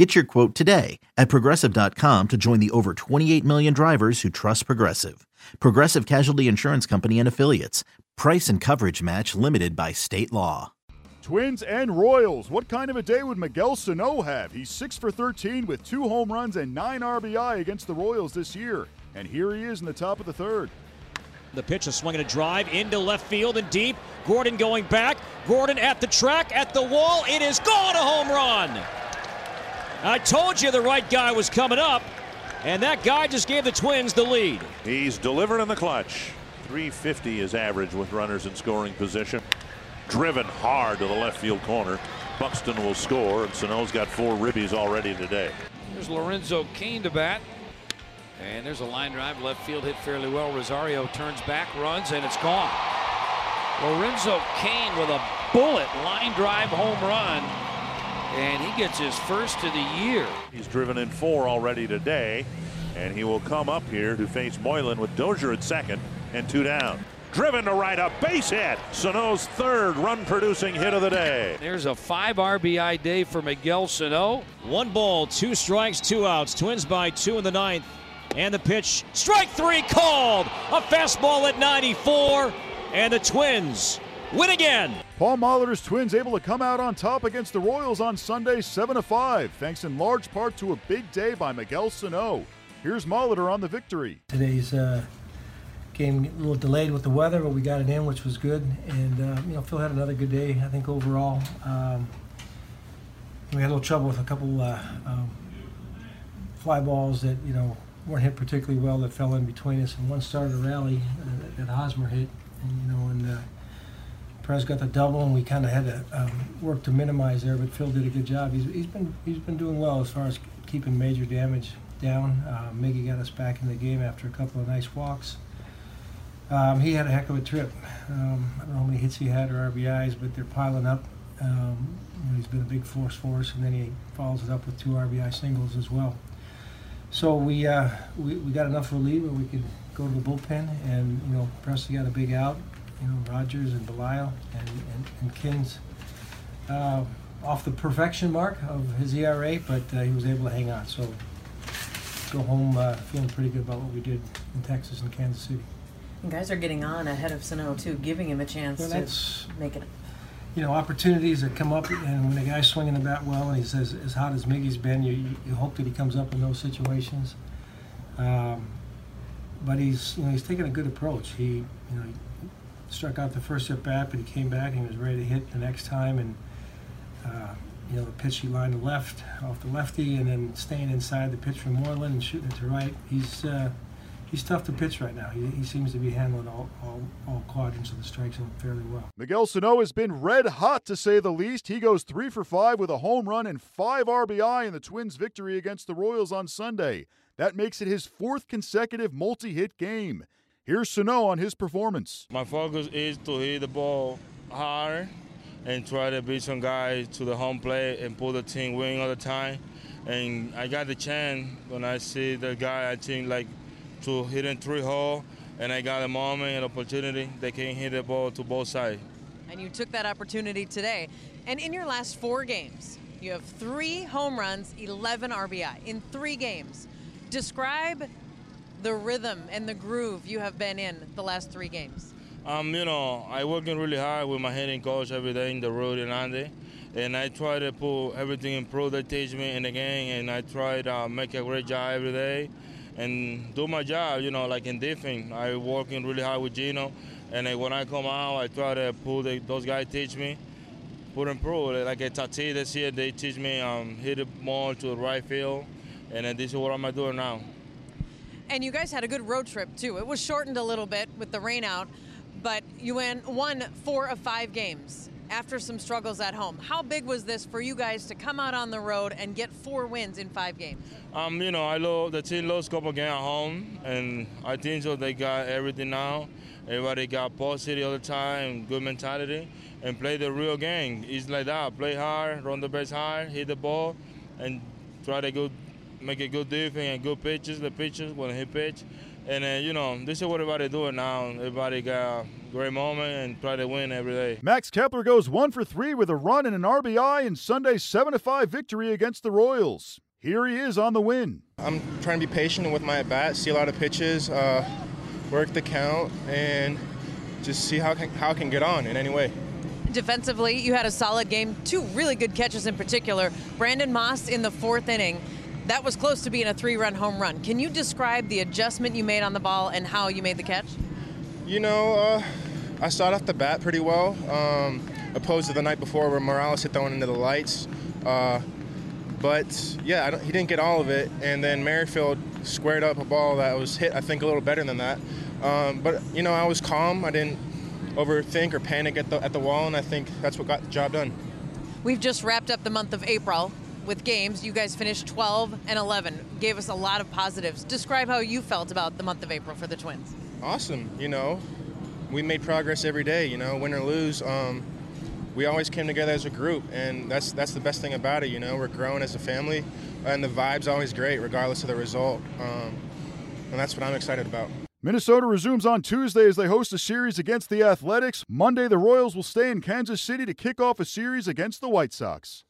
Get your quote today at progressive.com to join the over 28 million drivers who trust Progressive. Progressive Casualty Insurance Company and Affiliates. Price and coverage match limited by state law. Twins and Royals. What kind of a day would Miguel Sano have? He's 6 for 13 with two home runs and 9 RBI against the Royals this year. And here he is in the top of the third. The pitch, a swing and a drive into left field and deep. Gordon going back. Gordon at the track, at the wall. It is gone, a home run. I told you the right guy was coming up, and that guy just gave the Twins the lead. He's delivered in the clutch. 350 is average with runners in scoring position. Driven hard to the left field corner. Buxton will score, and Sano's got four ribbies already today. There's Lorenzo Cain to bat. And there's a line drive, left field hit fairly well. Rosario turns back, runs, and it's gone. Lorenzo Cain with a bullet line drive home run. And he gets his first of the year. He's driven in four already today, and he will come up here to face Moylan with Dozier at second and two down. Driven to right, a base hit. Sano's third run producing hit of the day. There's a five RBI day for Miguel Sano. One ball, two strikes, two outs. Twins by two in the ninth. And the pitch, strike three called. A fastball at 94. And the Twins win again. Paul Molitor's Twins able to come out on top against the Royals on Sunday 7 5, thanks in large part to a big day by Miguel Sano. Here's Molitor on the victory. Today's uh, game a little delayed with the weather, but we got it in, which was good. And uh, you know, Phil had another good day. I think overall, um, we had a little trouble with a couple uh, um, fly balls that you know weren't hit particularly well that fell in between us, and one started a rally uh, that Hosmer hit, and you know, and uh, Perez got the double, and we kind of had to um, work to minimize there. But Phil did a good job. He's, he's been he's been doing well as far as keeping major damage down. Uh, Miggy got us back in the game after a couple of nice walks. Um, he had a heck of a trip. Um, I don't know how many hits he had or RBIs, but they're piling up. Um, you know, he's been a big force for us, and then he follows it up with two RBI singles as well. So we, uh, we we got enough relief where we could go to the bullpen, and you know Pressly got a big out. You know Rogers and Belisle and and, and Kins uh, off the perfection mark of his ERA, but uh, he was able to hang on. So go home uh, feeling pretty good about what we did in Texas and Kansas City. You guys are getting on ahead of Sano too, giving him a chance Well, to make it. you know, opportunities that come up, and when a guy's swinging the bat well, and he says as hot as Miggy's been, you, you, hope that he comes up in those situations. Um, but he's, you know, he's taking a good approach. He, you know, struck out the first at bat, but he came back and he was ready to hit the next time, and uh, you know, the pitch he lined to left off the lefty, and then staying inside the pitch from Moreland and shooting it to right. He's uh, he's tough to pitch right now. He, he seems to be handling all, all, all quadrants of the strike zone fairly well. Miguel Sano has been red hot to say the least. He goes 3 for 5 with a home run and 5 RBI in the Twins' victory against the Royals on Sunday. That makes it his fourth consecutive multi hit game. Here's Sano on his performance. My focus is to hit the ball hard and try to beat some guys to the home plate and pull the team win all the time. And I got the chance when I see the guy I think like to hit in three hole and I got a moment and opportunity they can hit the ball to both sides. And you took that opportunity today. And in your last four games, you have three home runs, 11 RBI in three games. Describe the rhythm and the groove you have been in the last three games. Um, you know, I working really hard with my hitting coach every day in the road in Andy, and I try to put everything in pro they teach me in the game, and I try to uh, make a great job every day, and do my job. You know, like in defense, I working really hard with Gino, and when I come out, I try to pull the, those guys teach me, put in pro. Like at Tati this year, they teach me um, hit it more to the right field, and this is what I'm doing now. And you guys had a good road trip too. It was shortened a little bit with the rain out, but you went won four of five games. after some struggles at home. How big was this for you guys to come out on the road and get four wins in five games? Um, you know, I love the team lost a couple games at home, and I think so they got everything now. Everybody got positive all the time, good mentality, and play the real game. It's like that: play hard, run the base hard, hit the ball, and try to go make a good defense and good pitches. The pitches when he pitch, and uh, you know, this is what everybody doing now. Everybody got a great moment and try to win every day. Max Kepler goes one for three with a run and an RBI in Sunday's 7 5 victory against the Royals. Here he is on the win. I'm trying to be patient with my at bat, see a lot of pitches, uh, work the count, and just see how can, how I can get on in any way. Defensively, you had a solid game. Two really good catches in particular. Brandon Moss in the fourth inning. That was close to being a three run home run. Can you describe the adjustment you made on the ball and how you made the catch? You know, uh, I started off the bat pretty well, um, opposed to the night before where Morales hit that one into the lights. Uh, but yeah, he didn't get all of it, and then Merrifield squared up a ball that was hit, I think, a little better than that. Um, but you know, I was calm. I didn't overthink or panic at the at the wall, and I think that's what got the job done. We've just wrapped up the month of April with games. You guys finished 12 and 11. Gave us a lot of positives. Describe how you felt about the month of April for the Twins. Awesome. You know, we made progress every day. You know, win or lose. Um, we always came together as a group, and that's that's the best thing about it. You know, we're growing as a family, and the vibe's always great, regardless of the result. Um, and that's what I'm excited about. Minnesota resumes on Tuesday as they host a series against the Athletics. Monday, the Royals will stay in Kansas City to kick off a series against the White Sox.